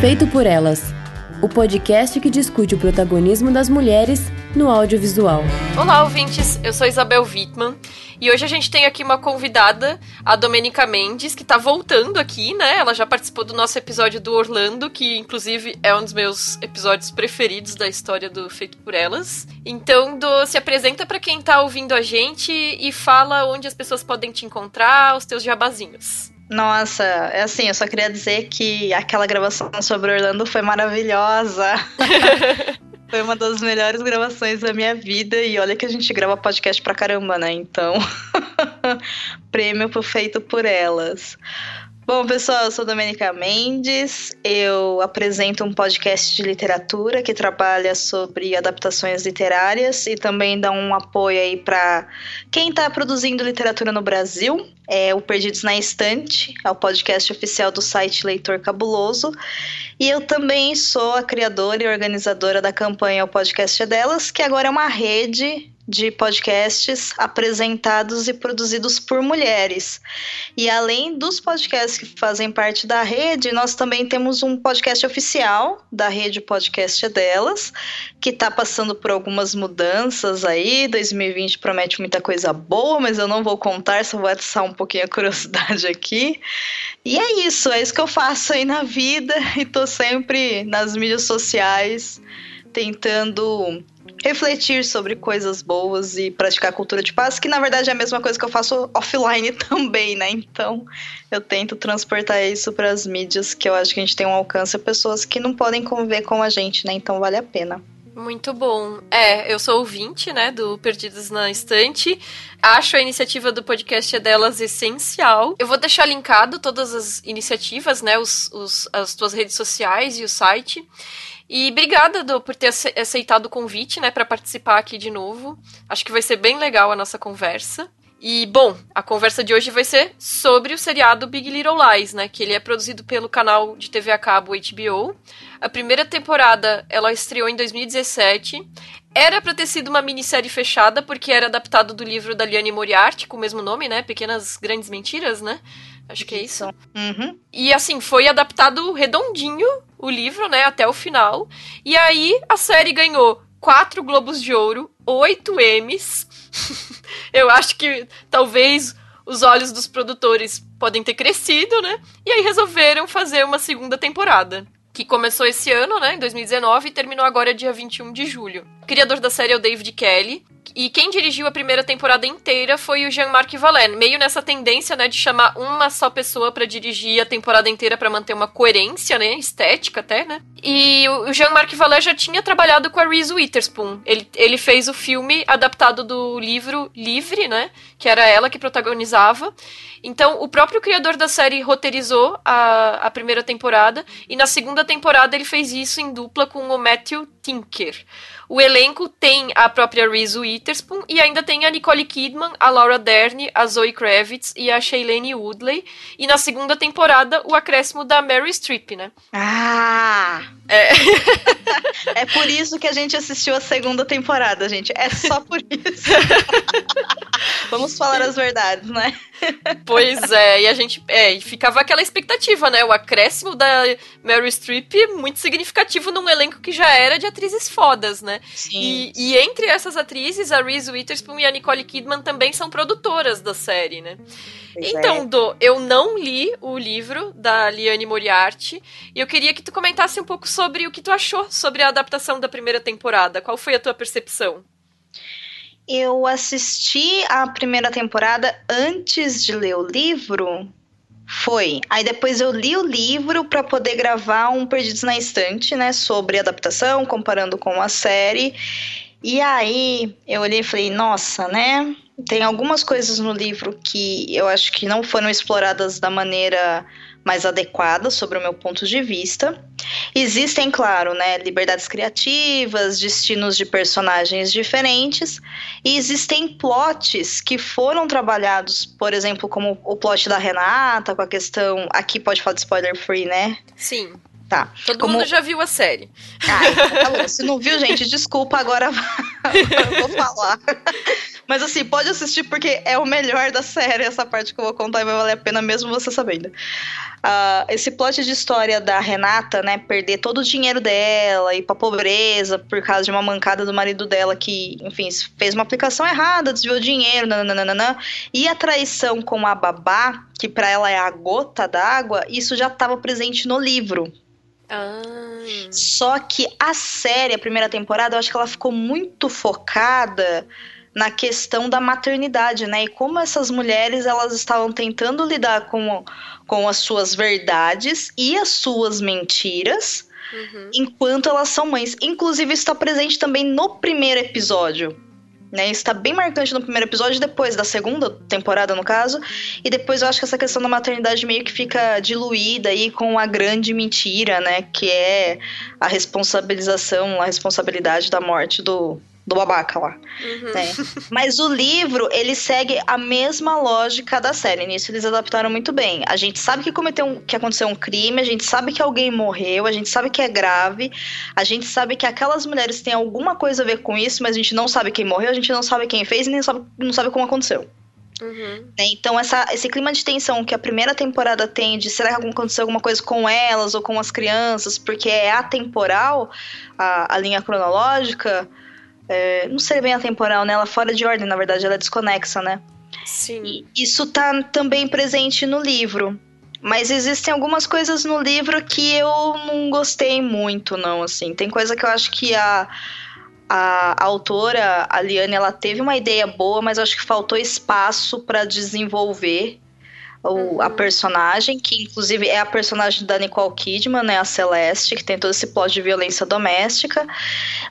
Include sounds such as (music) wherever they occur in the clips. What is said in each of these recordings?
Feito por Elas o podcast que discute o protagonismo das mulheres no audiovisual. Olá, ouvintes! Eu sou Isabel Wittmann e hoje a gente tem aqui uma convidada, a Domenica Mendes, que está voltando aqui, né? Ela já participou do nosso episódio do Orlando, que inclusive é um dos meus episódios preferidos da história do Feito por Elas. Então, do, se apresenta para quem está ouvindo a gente e fala onde as pessoas podem te encontrar, os teus jabazinhos. Nossa, é assim, eu só queria dizer que aquela gravação sobre Orlando foi maravilhosa. (laughs) foi uma das melhores gravações da minha vida e olha que a gente grava podcast pra caramba, né? Então, (laughs) prêmio feito por elas. Bom, pessoal, eu sou Domenica Mendes. Eu apresento um podcast de literatura que trabalha sobre adaptações literárias e também dá um apoio aí para quem está produzindo literatura no Brasil. É o Perdidos na Estante, é o podcast oficial do site Leitor Cabuloso. E eu também sou a criadora e organizadora da campanha O Podcast é Delas, que agora é uma rede de podcasts apresentados e produzidos por mulheres. E além dos podcasts que fazem parte da rede, nós também temos um podcast oficial da rede Podcast Delas, que está passando por algumas mudanças aí. 2020 promete muita coisa boa, mas eu não vou contar, só vou atiçar um pouquinho a curiosidade aqui. E é isso, é isso que eu faço aí na vida (laughs) e tô sempre nas mídias sociais tentando refletir sobre coisas boas e praticar cultura de paz, que na verdade é a mesma coisa que eu faço offline (laughs) também, né? Então eu tento transportar isso para as mídias, que eu acho que a gente tem um alcance pessoas que não podem conviver com a gente, né? Então vale a pena. Muito bom. É, eu sou ouvinte, né, do Perdidos na Estante. Acho a iniciativa do podcast delas essencial. Eu vou deixar linkado todas as iniciativas, né, os, os, as tuas redes sociais e o site. E obrigada, do por ter aceitado o convite, né, para participar aqui de novo. Acho que vai ser bem legal a nossa conversa. E, bom, a conversa de hoje vai ser sobre o seriado Big Little Lies, né? Que ele é produzido pelo canal de TV a cabo HBO. A primeira temporada, ela estreou em 2017. Era para ter sido uma minissérie fechada, porque era adaptado do livro da Liane Moriarty, com o mesmo nome, né? Pequenas Grandes Mentiras, né? Acho que é isso. Uhum. E assim, foi adaptado redondinho o livro, né, até o final. E aí a série ganhou quatro Globos de Ouro, oito M's. (laughs) Eu acho que talvez os olhos dos produtores podem ter crescido, né? E aí resolveram fazer uma segunda temporada que começou esse ano, né, em 2019, e terminou agora dia 21 de julho. O criador da série é o David Kelly, e quem dirigiu a primeira temporada inteira foi o Jean-Marc Vallée, meio nessa tendência, né, de chamar uma só pessoa para dirigir a temporada inteira para manter uma coerência, né, estética até, né? E o Jean-Marc Vallée já tinha trabalhado com a Reese Witherspoon. Ele, ele fez o filme adaptado do livro Livre, né, que era ela que protagonizava. Então, o próprio criador da série roteirizou a, a primeira temporada e na segunda temporada ele fez isso em dupla com o Matthew Tinker. O elenco tem a própria Reese Witherspoon e ainda tem a Nicole Kidman, a Laura Dern, a Zoe Kravitz e a Shailene Woodley. E na segunda temporada, o acréscimo da Mary Streep, né? Ah! É. (laughs) é por isso que a gente assistiu a segunda temporada, gente. É só por isso. (laughs) Vamos falar as verdades, né? Pois é, e a gente. É, e ficava aquela expectativa, né? O acréscimo da Mary Streep muito significativo num elenco que já era de atrizes fodas, né? Sim. E, e entre essas atrizes, a Reese Witherspoon e a Nicole Kidman também são produtoras da série, né? Pois então, é. Do, eu não li o livro da Liane Moriarty e eu queria que tu comentasse um pouco sobre o que tu achou sobre a adaptação da primeira temporada. Qual foi a tua percepção? Eu assisti a primeira temporada antes de ler o livro. Foi. Aí depois eu li o livro para poder gravar um Perdidos na Estante, né, sobre adaptação, comparando com a série. E aí eu olhei e falei, nossa, né? Tem algumas coisas no livro que eu acho que não foram exploradas da maneira mais adequada sobre o meu ponto de vista. Existem, claro, né, liberdades criativas, destinos de personagens diferentes, e existem plots que foram trabalhados, por exemplo, como o plot da Renata, com a questão. Aqui pode falar de spoiler free, né? Sim. Tá. Todo Como... mundo já viu a série. Ah, tá. Se não viu, gente, desculpa, agora (laughs) eu vou falar. Mas assim, pode assistir porque é o melhor da série, essa parte que eu vou contar e vai valer a pena mesmo você sabendo. Uh, esse plot de história da Renata, né, perder todo o dinheiro dela, ir pra pobreza por causa de uma mancada do marido dela que, enfim, fez uma aplicação errada, desviou dinheiro, nananana, e a traição com a babá, que para ela é a gota d'água, isso já estava presente no livro. Ah. Só que a série, a primeira temporada, eu acho que ela ficou muito focada na questão da maternidade, né? E como essas mulheres elas estavam tentando lidar com, com as suas verdades e as suas mentiras uhum. enquanto elas são mães. Inclusive, está presente também no primeiro episódio. Né, está bem marcante no primeiro episódio, depois da segunda temporada, no caso. E depois eu acho que essa questão da maternidade meio que fica diluída aí com a grande mentira, né? Que é a responsabilização, a responsabilidade da morte do, do babaca lá. Uhum. Né? Mas o livro, ele segue a mesma lógica da série. Nisso eles adaptaram muito bem. A gente sabe que cometeu um, que aconteceu um crime, a gente sabe que alguém morreu, a gente sabe que é grave, a gente sabe que aquelas mulheres têm alguma coisa a ver com isso, mas a gente não sabe quem morreu, a gente não sabe quem fez e nem sabe, não sabe como aconteceu. Uhum. Né? Então, essa, esse clima de tensão que a primeira temporada tem de será que aconteceu alguma coisa com elas ou com as crianças, porque é atemporal a, a linha cronológica, é, não sei bem a temporal, né? Ela fora de ordem, na verdade, ela é desconexa, né? Sim. E isso tá também presente no livro. Mas existem algumas coisas no livro que eu não gostei muito, não, assim. Tem coisa que eu acho que a, a, a autora, a Liane, ela teve uma ideia boa, mas eu acho que faltou espaço para desenvolver o, uhum. a personagem, que inclusive é a personagem da Nicole Kidman, né, a Celeste, que tem todo esse plot de violência doméstica,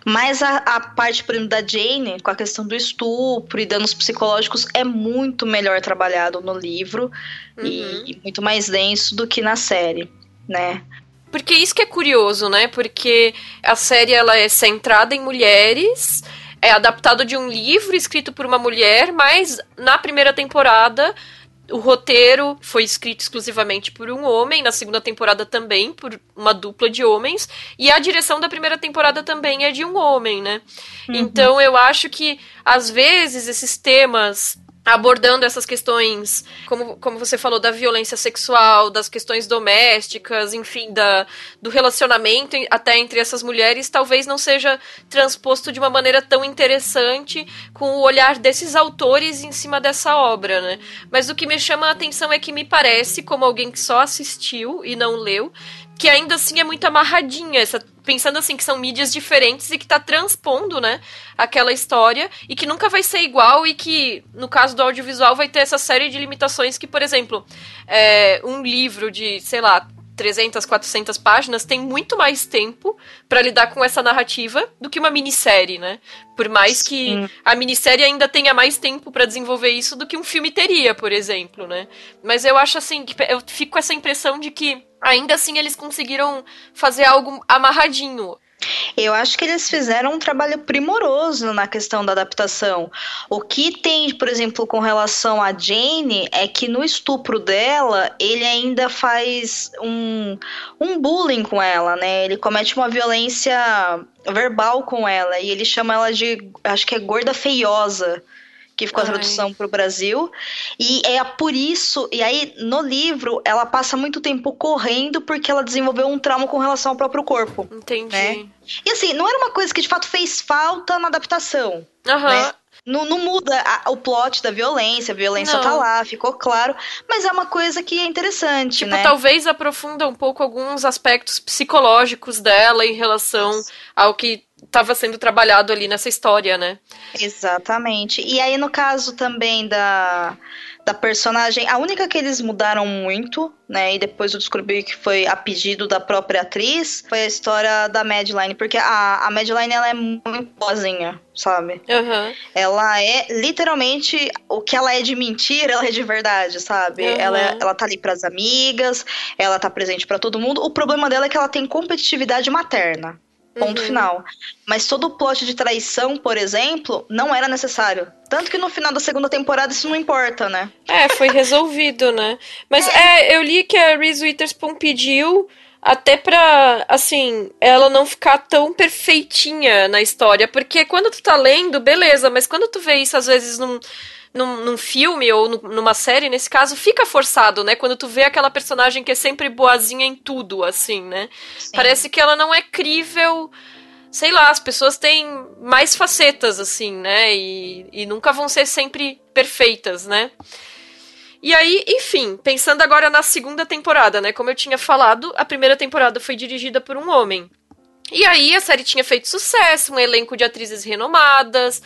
mas a, a parte, por exemplo, da Jane, com a questão do estupro e danos psicológicos, é muito melhor trabalhado no livro uhum. e, e muito mais denso do que na série, né. Porque isso que é curioso, né? Porque a série ela é centrada em mulheres, é adaptado de um livro escrito por uma mulher, mas na primeira temporada o roteiro foi escrito exclusivamente por um homem, na segunda temporada também por uma dupla de homens, e a direção da primeira temporada também é de um homem, né? Uhum. Então eu acho que às vezes esses temas abordando essas questões, como, como você falou, da violência sexual, das questões domésticas, enfim, da, do relacionamento até entre essas mulheres, talvez não seja transposto de uma maneira tão interessante com o olhar desses autores em cima dessa obra, né? Mas o que me chama a atenção é que me parece, como alguém que só assistiu e não leu, que ainda assim é muito amarradinha, essa, pensando assim que são mídias diferentes e que tá transpondo, né, aquela história e que nunca vai ser igual e que, no caso do audiovisual, vai ter essa série de limitações que, por exemplo, é, um livro de, sei lá, 300, 400 páginas tem muito mais tempo para lidar com essa narrativa do que uma minissérie, né? Por mais que Sim. a minissérie ainda tenha mais tempo para desenvolver isso do que um filme teria, por exemplo, né? Mas eu acho assim, que eu fico com essa impressão de que ainda assim eles conseguiram fazer algo amarradinho. Eu acho que eles fizeram um trabalho primoroso na questão da adaptação. O que tem, por exemplo, com relação a Jane, é que no estupro dela, ele ainda faz um, um bullying com ela, né? Ele comete uma violência verbal com ela e ele chama ela de, acho que é gorda feiosa que ficou Ai. a tradução para o Brasil. E é por isso, e aí no livro ela passa muito tempo correndo porque ela desenvolveu um trauma com relação ao próprio corpo. Entendi. Né? E assim, não era uma coisa que de fato fez falta na adaptação. Aham. Né? Não, não, muda a, o plot da violência, a violência não. tá lá, ficou claro, mas é uma coisa que é interessante, tipo, né? talvez aprofunda um pouco alguns aspectos psicológicos dela em relação ao que estava sendo trabalhado ali nessa história, né? Exatamente. E aí, no caso também da, da personagem, a única que eles mudaram muito, né? E depois eu descobri que foi a pedido da própria atriz, foi a história da Madeline, porque a, a Madeline ela é muito boazinha, sabe? Uhum. Ela é literalmente o que ela é de mentira, (laughs) ela é de verdade, sabe? Uhum. Ela, ela tá ali pras amigas, ela tá presente para todo mundo. O problema dela é que ela tem competitividade materna. Ponto uhum. final. Mas todo o plot de traição, por exemplo, não era necessário. Tanto que no final da segunda temporada isso não importa, né? É, foi resolvido, né? Mas é. é, eu li que a Reese Witherspoon pediu até pra, assim, ela não ficar tão perfeitinha na história. Porque quando tu tá lendo, beleza, mas quando tu vê isso, às vezes, num, num, num filme ou numa série, nesse caso, fica forçado, né? Quando tu vê aquela personagem que é sempre boazinha em tudo, assim, né? Sim. Parece que ela não é crível sei lá, as pessoas têm mais facetas, assim, né? E, e nunca vão ser sempre perfeitas, né? E aí, enfim, pensando agora na segunda temporada, né? Como eu tinha falado, a primeira temporada foi dirigida por um homem. E aí a série tinha feito sucesso, um elenco de atrizes renomadas,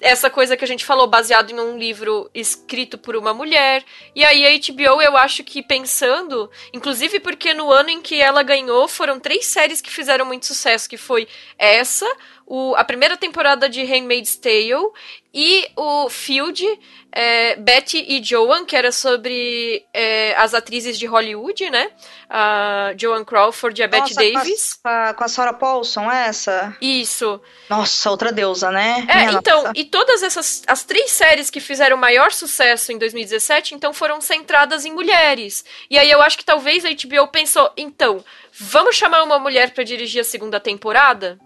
essa coisa que a gente falou, baseado em um livro escrito por uma mulher. E aí a HBO, eu acho que pensando, inclusive porque no ano em que ela ganhou, foram três séries que fizeram muito sucesso, que foi essa, o, a primeira temporada de Handmaid's Tale e o Field, é, Betty e Joan, que era sobre é, as atrizes de Hollywood, né? A Joan Crawford e a Nossa, Betty Davis. Com a, com a Sarah Paulson, essa? Isso. Nossa, outra deusa, né? É, Minha então, nossa. e todas essas, as três séries que fizeram maior sucesso em 2017, então foram centradas em mulheres. E aí eu acho que talvez a HBO pensou, então, vamos chamar uma mulher para dirigir a segunda temporada?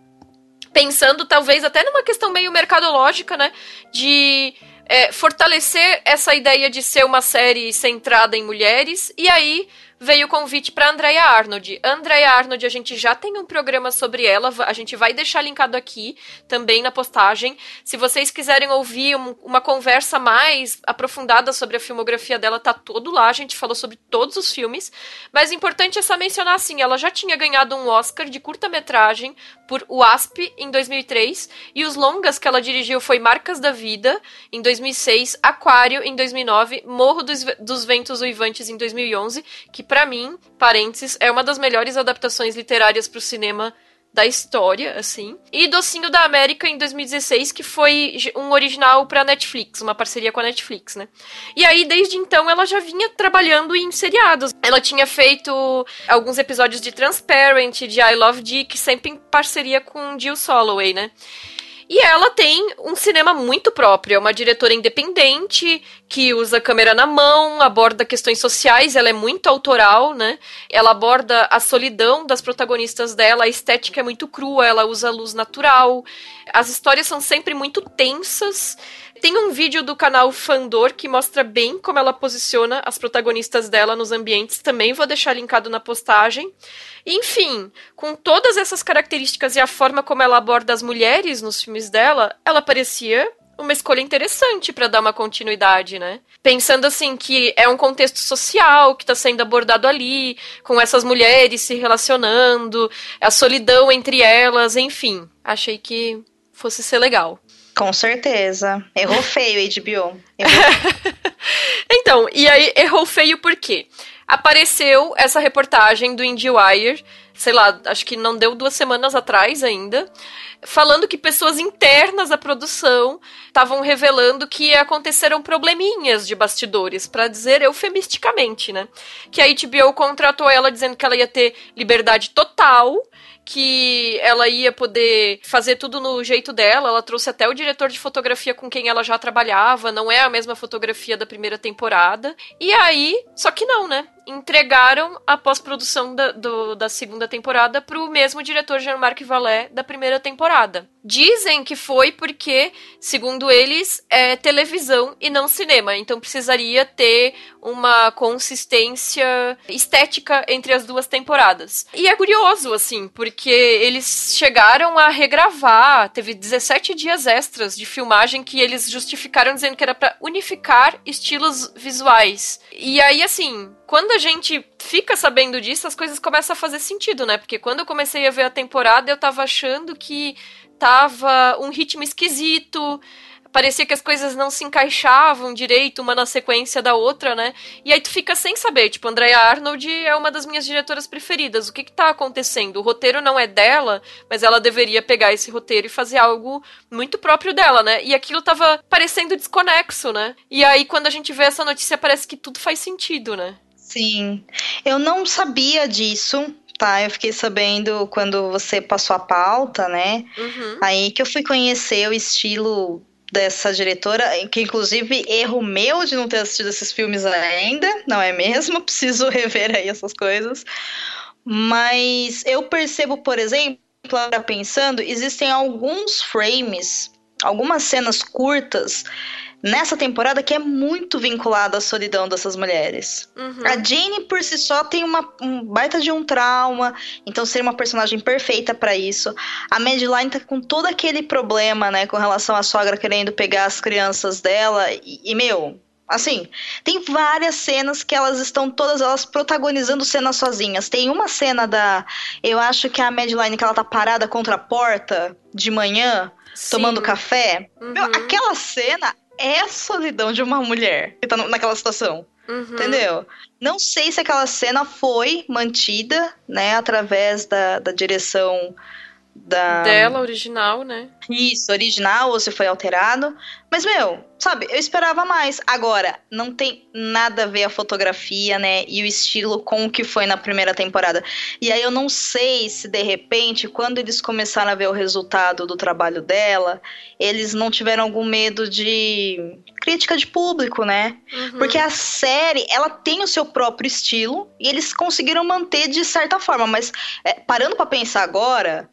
Pensando talvez até numa questão meio mercadológica, né? De é, fortalecer essa ideia de ser uma série centrada em mulheres. E aí veio o convite para Andrea Arnold. Andrea Arnold, a gente já tem um programa sobre ela, a gente vai deixar linkado aqui também na postagem. Se vocês quiserem ouvir um, uma conversa mais aprofundada sobre a filmografia dela, tá todo lá, a gente falou sobre todos os filmes. Mas importante é só mencionar assim, ela já tinha ganhado um Oscar de curta-metragem por Wasp em 2003 e os longas que ela dirigiu foi Marcas da Vida em 2006, Aquário em 2009, Morro dos, dos Ventos Uivantes em 2011, que para mim, parênteses, é uma das melhores adaptações literárias para o cinema da história, assim. E Docinho da América em 2016, que foi um original para Netflix, uma parceria com a Netflix, né? E aí desde então ela já vinha trabalhando em seriados. Ela tinha feito alguns episódios de Transparent, de I Love Dick, sempre em parceria com Jill Soloway, né? E ela tem um cinema muito próprio, é uma diretora independente que usa câmera na mão, aborda questões sociais, ela é muito autoral, né? Ela aborda a solidão das protagonistas dela, a estética é muito crua, ela usa luz natural. As histórias são sempre muito tensas tem um vídeo do canal Fandor que mostra bem como ela posiciona as protagonistas dela nos ambientes. Também vou deixar linkado na postagem. Enfim, com todas essas características e a forma como ela aborda as mulheres nos filmes dela, ela parecia uma escolha interessante para dar uma continuidade, né? Pensando assim que é um contexto social que está sendo abordado ali, com essas mulheres se relacionando, a solidão entre elas, enfim. Achei que fosse ser legal. Com certeza. Errou feio, HBO. Errou. (laughs) então, e aí errou feio por quê? Apareceu essa reportagem do IndieWire, sei lá, acho que não deu duas semanas atrás ainda, falando que pessoas internas da produção estavam revelando que aconteceram probleminhas de bastidores, para dizer eufemisticamente, né? Que a HBO contratou ela dizendo que ela ia ter liberdade total que ela ia poder fazer tudo no jeito dela. Ela trouxe até o diretor de fotografia com quem ela já trabalhava, não é a mesma fotografia da primeira temporada. E aí, só que não, né? Entregaram a pós-produção da, da segunda temporada para o mesmo diretor Jean-Marc Vallée da primeira temporada. Dizem que foi porque, segundo eles, é televisão e não cinema, então precisaria ter uma consistência estética entre as duas temporadas. E é curioso, assim, porque eles chegaram a regravar, teve 17 dias extras de filmagem que eles justificaram dizendo que era para unificar estilos visuais. E aí, assim, quando a gente fica sabendo disso, as coisas começam a fazer sentido, né? Porque quando eu comecei a ver a temporada, eu tava achando que tava um ritmo esquisito, parecia que as coisas não se encaixavam direito uma na sequência da outra, né? E aí tu fica sem saber, tipo, Andrea Arnold é uma das minhas diretoras preferidas. O que que tá acontecendo? O roteiro não é dela, mas ela deveria pegar esse roteiro e fazer algo muito próprio dela, né? E aquilo tava parecendo desconexo, né? E aí quando a gente vê essa notícia parece que tudo faz sentido, né? Sim. Eu não sabia disso, tá? Eu fiquei sabendo quando você passou a pauta, né? Uhum. Aí que eu fui conhecer o estilo dessa diretora, que inclusive erro meu de não ter assistido esses filmes ainda, não é mesmo? (laughs) Preciso rever aí essas coisas. Mas eu percebo, por exemplo, pensando, existem alguns frames, algumas cenas curtas nessa temporada que é muito vinculada à solidão dessas mulheres. Uhum. A Jane por si só tem uma um baita de um trauma, então seria uma personagem perfeita para isso. A Madeline tá com todo aquele problema, né, com relação à sogra querendo pegar as crianças dela e, e meu, Assim, tem várias cenas que elas estão todas elas protagonizando cenas sozinhas. Tem uma cena da. Eu acho que é a Madeline que ela tá parada contra a porta de manhã, Sim. tomando café. Uhum. Meu, aquela cena é a solidão de uma mulher que tá naquela situação. Uhum. Entendeu? Não sei se aquela cena foi mantida, né, através da, da direção da. Dela, original, né? Isso, original, ou se foi alterado. Mas, meu, sabe, eu esperava mais. Agora, não tem nada a ver a fotografia, né? E o estilo com o que foi na primeira temporada. E aí eu não sei se, de repente, quando eles começaram a ver o resultado do trabalho dela, eles não tiveram algum medo de crítica de público, né? Uhum. Porque a série, ela tem o seu próprio estilo e eles conseguiram manter de certa forma. Mas, é, parando para pensar agora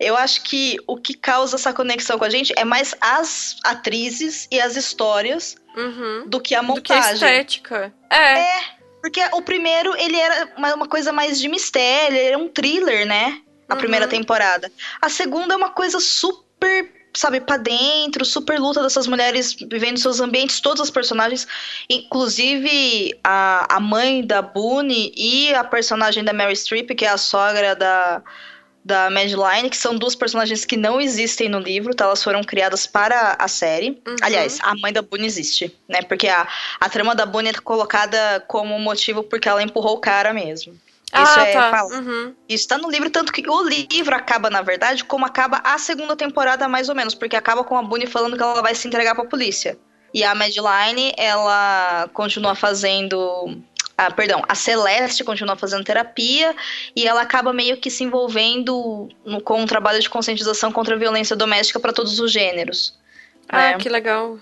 eu acho que o que causa essa conexão com a gente é mais as atrizes e as histórias uhum. do que a montagem. Do que a estética. É. É, porque o primeiro, ele era uma, coisa mais de mistério, ele era um thriller, né? A uhum. primeira temporada. A segunda é uma coisa super sabe, para dentro, super luta dessas mulheres vivendo seus ambientes, todos os personagens, inclusive a, a mãe da Boone e a personagem da Mary Streep, que é a sogra da, da Madeline, que são duas personagens que não existem no livro, tá? Elas foram criadas para a série. Uhum. Aliás, a mãe da Boone existe, né? Porque a, a trama da Boone é colocada como motivo porque ela empurrou o cara mesmo. Isso ah, é tá. Uhum. Isso tá no livro, tanto que o livro acaba, na verdade, como acaba a segunda temporada, mais ou menos, porque acaba com a Boone falando que ela vai se entregar pra polícia. E a Madeline, ela continua fazendo ah, perdão, a Celeste continua fazendo terapia e ela acaba meio que se envolvendo no, com um trabalho de conscientização contra a violência doméstica para todos os gêneros. Ah, né? que legal.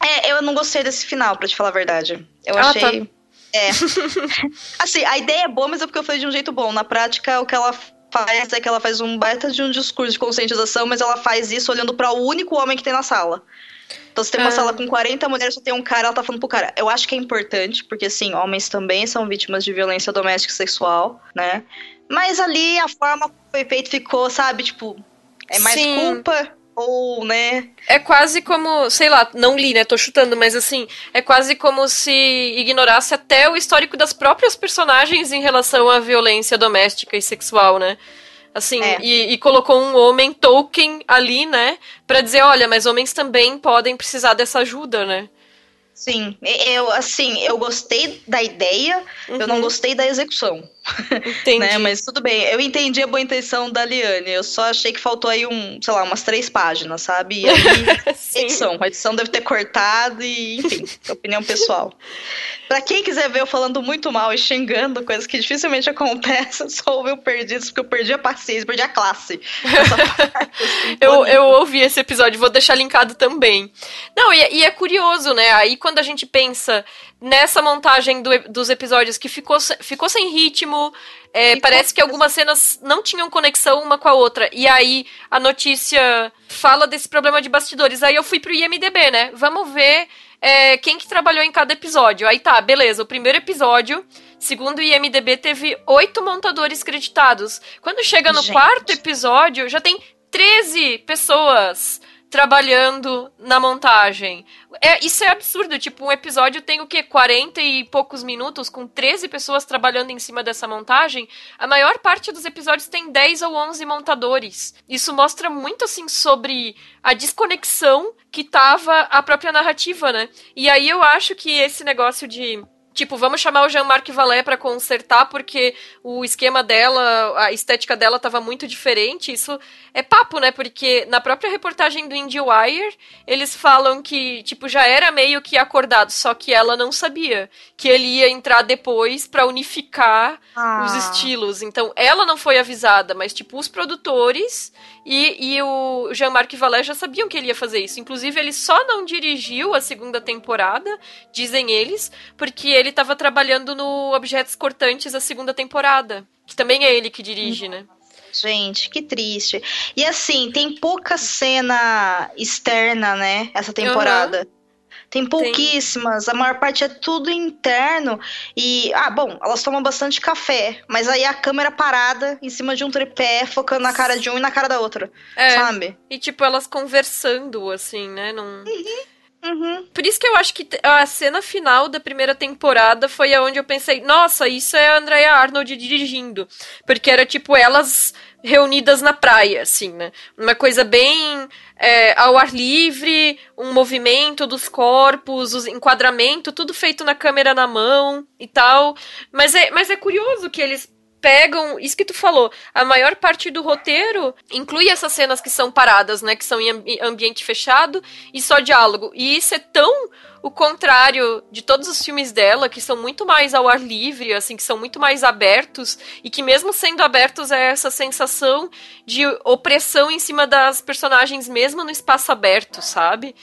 É, eu não gostei desse final, para te falar a verdade. Eu ah, achei. Tá. É. (laughs) assim, a ideia é boa, mas é porque eu falei de um jeito bom. Na prática, o que ela faz é que ela faz um baita de um discurso de conscientização, mas ela faz isso olhando para o único homem que tem na sala. Então, se tem uma ah. sala com 40 mulheres, só tem um cara, ela tá falando pro cara. Eu acho que é importante, porque, assim, homens também são vítimas de violência doméstica e sexual, né? Mas ali, a forma que foi feito ficou, sabe, tipo, é mais Sim. culpa ou, né? É quase como, sei lá, não li, né? Tô chutando, mas assim, é quase como se ignorasse até o histórico das próprias personagens em relação à violência doméstica e sexual, né? Assim, é. e, e, colocou um homem Tolkien ali, né? Pra dizer, olha, mas homens também podem precisar dessa ajuda, né? Sim, eu assim, eu gostei da ideia, uhum. eu não uhum. gostei da execução. (laughs) Entendi. né? Mas tudo bem, eu entendi a boa intenção da Liane, eu só achei que faltou aí um, sei lá, umas três páginas, sabe? E aí, (laughs) edição, a edição deve ter cortado e, enfim, opinião pessoal. Pra quem quiser ver eu falando muito mal e xingando, coisas que dificilmente acontecem, (laughs) só ouve o Perdidos, porque eu perdi a paciência, perdi a classe. Parte, assim, eu, eu ouvi esse episódio, vou deixar linkado também. Não, e, e, é curioso, né? Aí quando a gente pensa nessa montagem do, dos episódios que ficou, ficou sem ritmo, é, parece que algumas cenas não tinham conexão uma com a outra. E aí a notícia fala desse problema de bastidores. Aí eu fui pro IMDB, né? Vamos ver é, quem que trabalhou em cada episódio. Aí tá, beleza. O primeiro episódio, segundo o IMDB, teve oito montadores creditados. Quando chega no Gente. quarto episódio, já tem 13 pessoas trabalhando na montagem. É, isso é absurdo, tipo, um episódio tem o quê? 40 e poucos minutos, com 13 pessoas trabalhando em cima dessa montagem. A maior parte dos episódios tem 10 ou 11 montadores. Isso mostra muito, assim, sobre a desconexão que tava a própria narrativa, né? E aí eu acho que esse negócio de Tipo, vamos chamar o Jean-Marc Vallée para consertar porque o esquema dela, a estética dela tava muito diferente. Isso é papo, né? Porque na própria reportagem do IndieWire, eles falam que, tipo, já era meio que acordado, só que ela não sabia que ele ia entrar depois para unificar ah. os estilos. Então, ela não foi avisada, mas, tipo, os produtores e, e o Jean-Marc Vallée já sabiam que ele ia fazer isso. Inclusive, ele só não dirigiu a segunda temporada, dizem eles, porque ele estava trabalhando no Objetos Cortantes a segunda temporada. Que também é ele que dirige, né? Gente, que triste. E assim, tem pouca cena externa, né? Essa temporada. Uhum. Tem pouquíssimas, tem. a maior parte é tudo interno. E, ah, bom, elas tomam bastante café, mas aí a câmera parada em cima de um tripé, focando na cara de um e na cara da outra. É. Sabe? E, tipo, elas conversando, assim, né? Num... Uhum. Uhum. Por isso que eu acho que a cena final da primeira temporada foi aonde eu pensei, nossa, isso é a Andrea Arnold dirigindo. Porque era tipo elas reunidas na praia, assim, né? Uma coisa bem é, ao ar livre, um movimento dos corpos, o enquadramento, tudo feito na câmera na mão e tal. Mas é, mas é curioso que eles pegam isso que tu falou. A maior parte do roteiro inclui essas cenas que são paradas, né? Que são em ambiente fechado e só diálogo. E isso é tão o contrário de todos os filmes dela, que são muito mais ao ar livre, assim, que são muito mais abertos, e que mesmo sendo abertos é essa sensação de opressão em cima das personagens, mesmo no espaço aberto, sabe?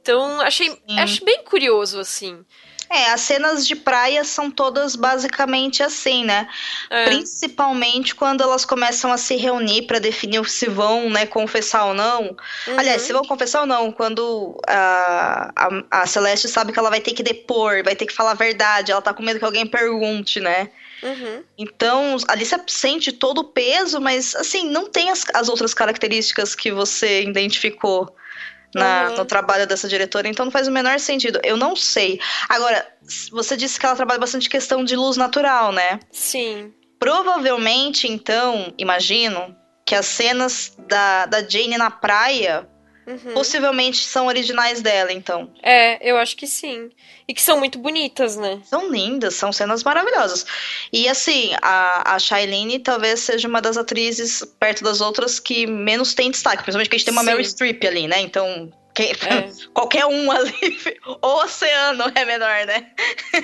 Então, achei, acho bem curioso, assim. É, as cenas de praia são todas basicamente assim, né? É. Principalmente quando elas começam a se reunir para definir se vão, né, confessar ou não. Uhum. Aliás, se vão confessar ou não, quando a, a, a Celeste sabe que ela vai ter que depor, vai ter que falar a verdade, ela tá com medo que alguém pergunte, né? Uhum. Então, ali você sente todo o peso, mas assim, não tem as, as outras características que você identificou na, uhum. no trabalho dessa diretora, então não faz o menor sentido. Eu não sei. Agora, você disse que ela trabalha bastante questão de luz natural, né? Sim. Provavelmente, então, imagino que as cenas da, da Jane na praia Uhum. Possivelmente são originais dela, então. É, eu acho que sim. E que são muito bonitas, né? São lindas, são cenas maravilhosas. E assim, a, a Shailene talvez seja uma das atrizes, perto das outras, que menos tem destaque. Principalmente que a gente tem uma sim. Mary Streep ali, né? Então, quem, é. (laughs) qualquer um ali. (laughs) O oceano é menor, né?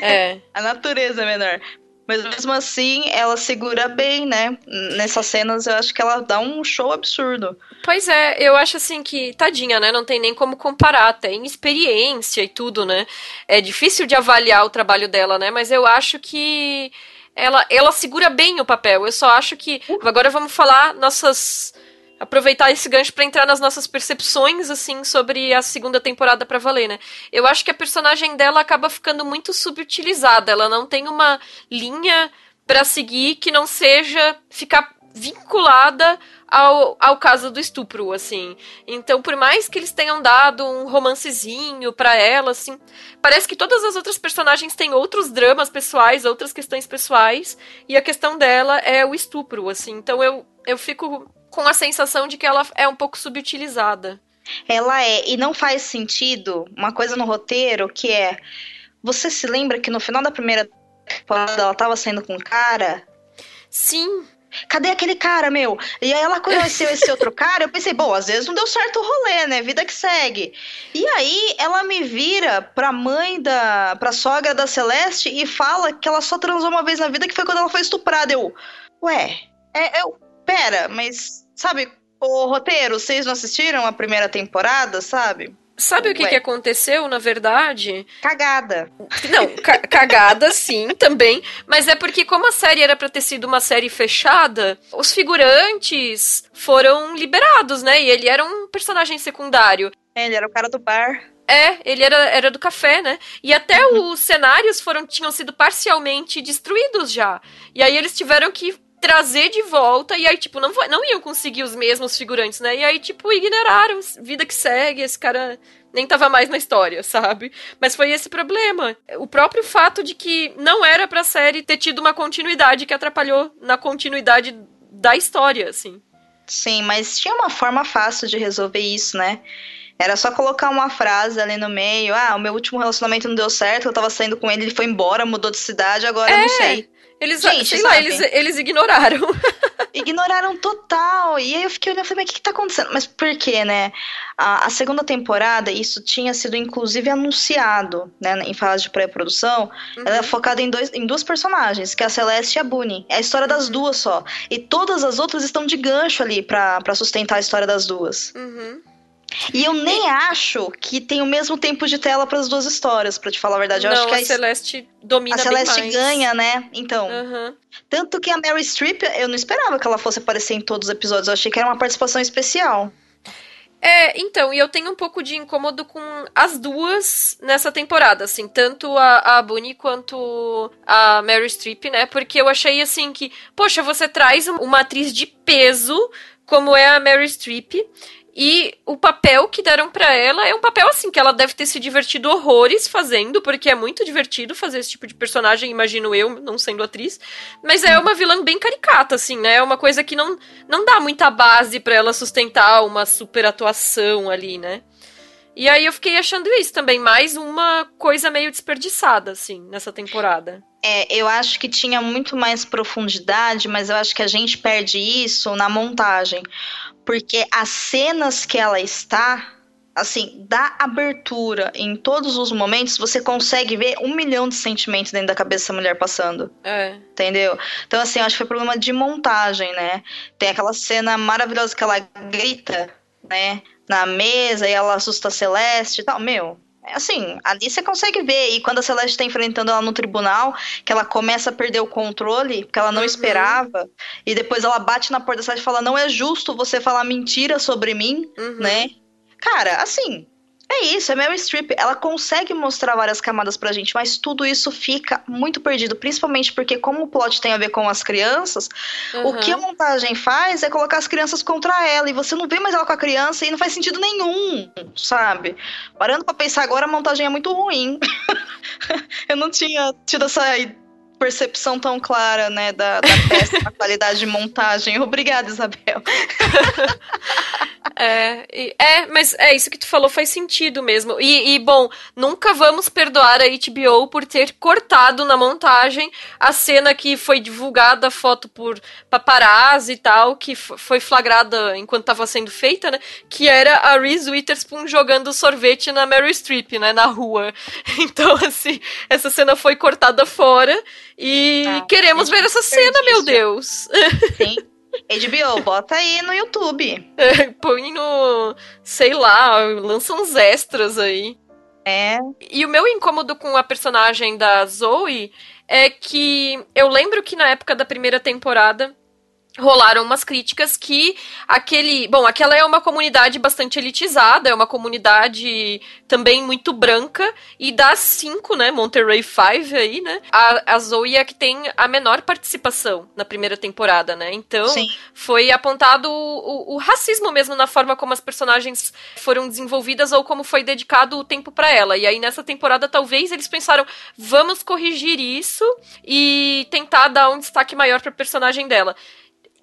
É. (laughs) a natureza é menor. Mas mesmo assim, ela segura bem, né? Nessas cenas, eu acho que ela dá um show absurdo. Pois é, eu acho assim que, tadinha, né? Não tem nem como comparar. Tem experiência e tudo, né? É difícil de avaliar o trabalho dela, né? Mas eu acho que ela, ela segura bem o papel. Eu só acho que. Agora vamos falar nossas aproveitar esse gancho para entrar nas nossas percepções assim sobre a segunda temporada para valer, né? Eu acho que a personagem dela acaba ficando muito subutilizada, ela não tem uma linha para seguir que não seja ficar vinculada ao, ao caso do estupro, assim. Então, por mais que eles tenham dado um romancezinho para ela, assim, parece que todas as outras personagens têm outros dramas pessoais, outras questões pessoais, e a questão dela é o estupro, assim. Então, eu, eu fico com a sensação de que ela é um pouco subutilizada. Ela é, e não faz sentido uma coisa no roteiro que é. Você se lembra que no final da primeira temporada ela tava saindo com um cara? Sim. Cadê aquele cara, meu? E aí ela conheceu esse outro (laughs) cara, eu pensei, bom, às vezes não deu certo o rolê, né? Vida que segue. E aí ela me vira pra mãe da. pra sogra da Celeste e fala que ela só transou uma vez na vida, que foi quando ela foi estuprada. Eu. Ué, é, eu. Pera, mas Sabe, o roteiro, vocês não assistiram a primeira temporada, sabe? Sabe o que, que aconteceu, na verdade? Cagada. Não, ca cagada sim, (laughs) também. Mas é porque, como a série era pra ter sido uma série fechada, os figurantes foram liberados, né? E ele era um personagem secundário. É, ele era o cara do bar. É, ele era, era do café, né? E até uhum. os cenários foram tinham sido parcialmente destruídos já. E aí eles tiveram que trazer de volta, e aí, tipo, não, não iam conseguir os mesmos figurantes, né? E aí, tipo, ignoraram, vida que segue, esse cara nem tava mais na história, sabe? Mas foi esse problema. O próprio fato de que não era pra série ter tido uma continuidade que atrapalhou na continuidade da história, assim. Sim, mas tinha uma forma fácil de resolver isso, né? Era só colocar uma frase ali no meio. Ah, o meu último relacionamento não deu certo, eu tava saindo com ele, ele foi embora, mudou de cidade, agora é, eu não sei. Eles, Gente, sei lá, eles, eles ignoraram. (laughs) ignoraram total. E aí eu fiquei olhando e falei, mas o que, que tá acontecendo? Mas por quê, né? A, a, segunda temporada, isso tinha sido inclusive anunciado, né? Em fase de pré-produção. Uhum. Ela é focada em, dois, em duas personagens, que é a Celeste e a Boone. É a história das uhum. duas só. E todas as outras estão de gancho ali para sustentar a história das duas. Uhum. E eu nem acho que tem o mesmo tempo de tela para as duas histórias, para te falar a verdade. Eu não, acho que a, a Celeste domina A Celeste mais. ganha, né? Então. Uhum. Tanto que a Mary Streep, eu não esperava que ela fosse aparecer em todos os episódios. Eu achei que era uma participação especial. É, então, e eu tenho um pouco de incômodo com as duas nessa temporada, assim, tanto a, a Bunny quanto a Mary Streep, né? Porque eu achei assim que, poxa, você traz uma atriz de peso, como é a Mary Streep, e o papel que deram para ela é um papel assim que ela deve ter se divertido horrores fazendo, porque é muito divertido fazer esse tipo de personagem, imagino eu, não sendo atriz. Mas é uma vilã bem caricata, assim, né? É uma coisa que não, não dá muita base para ela sustentar uma super atuação ali, né? E aí eu fiquei achando isso também, mais uma coisa meio desperdiçada, assim, nessa temporada. É, eu acho que tinha muito mais profundidade, mas eu acho que a gente perde isso na montagem. Porque as cenas que ela está, assim, da abertura em todos os momentos, você consegue ver um milhão de sentimentos dentro da cabeça da mulher passando. É. Entendeu? Então, assim, eu acho que foi problema de montagem, né? Tem aquela cena maravilhosa que ela grita, né? Na mesa e ela assusta a Celeste e tal. Meu, assim, ali você consegue ver. E quando a Celeste está enfrentando ela no tribunal, que ela começa a perder o controle, porque ela não Uhum. esperava, e depois ela bate na porta da Celeste e fala: Não é justo você falar mentira sobre mim, Uhum. né? Cara, assim. É isso, é Meryl Streep. Ela consegue mostrar várias camadas pra gente, mas tudo isso fica muito perdido. Principalmente porque, como o plot tem a ver com as crianças, o Uhum. que a montagem faz é colocar as crianças contra ela. E você não vê mais ela com a criança e não faz sentido nenhum, sabe? Parando pra pensar agora, a montagem é muito ruim. (laughs) Eu não tinha tido essa percepção tão clara, né, da, da (laughs) péssima qualidade de montagem. Obrigada, Isabel. É, é, mas é isso que tu falou faz sentido mesmo. E, e, bom, nunca vamos perdoar a HBO por ter cortado na montagem a cena que foi divulgada, foto por paparazzi e tal, que foi flagrada enquanto estava sendo feita, né? Que era a Reese Witherspoon jogando sorvete na Mary Streep, né? Na rua. (laughs) Então, assim, essa cena foi cortada fora e Ah, queremos que ver essa cena, meu. Deus. (laughs) Sim. HBO, bota aí no YouTube. Põe no. sei lá, lança uns extras aí. É. E o meu incômodo com a personagem da Zoe é que eu lembro que na época da primeira temporada rolaram umas críticas que aquele, bom, aquela é uma comunidade bastante elitizada, é uma comunidade também muito branca e das cinco, né, Monterey Five aí, né, a, a Zoe é que tem a menor participação na primeira temporada, né, então Sim. foi apontado o, o- o racismo mesmo na forma como as personagens foram desenvolvidas ou como foi dedicado o tempo pra ela. E aí nessa temporada talvez eles pensaram, vamos corrigir isso e tentar dar um destaque maior pra personagem dela.